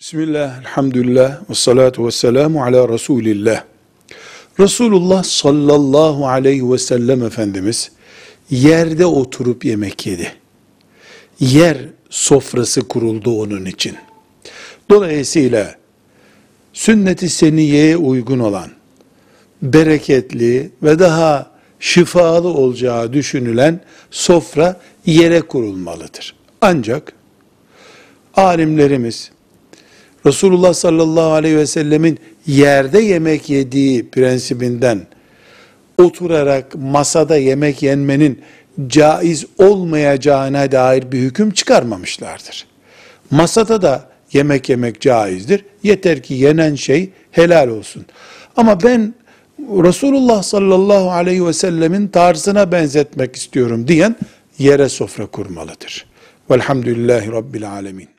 Bismillah, elhamdülillah, ve salatu ve selamu ala Resulillah. Resulullah sallallahu aleyhi ve sellem Efendimiz yerde oturup yemek yedi. Yer sofrası kuruldu onun için. Dolayısıyla sünnet-i seniyeye uygun olan, bereketli ve daha şifalı olacağı düşünülen sofra yere kurulmalıdır. Ancak alimlerimiz Resulullah sallallahu aleyhi ve sellemin yerde yemek yediği prensibinden oturarak masada yemek yenmenin caiz olmayacağına dair bir hüküm çıkarmamışlardır. Masada da yemek yemek caizdir. Yeter ki yenen şey helal olsun. Ama ben Resulullah sallallahu aleyhi ve sellemin tarzına benzetmek istiyorum diyen yere sofra kurmalıdır. Velhamdülillahi Rabbil alemin.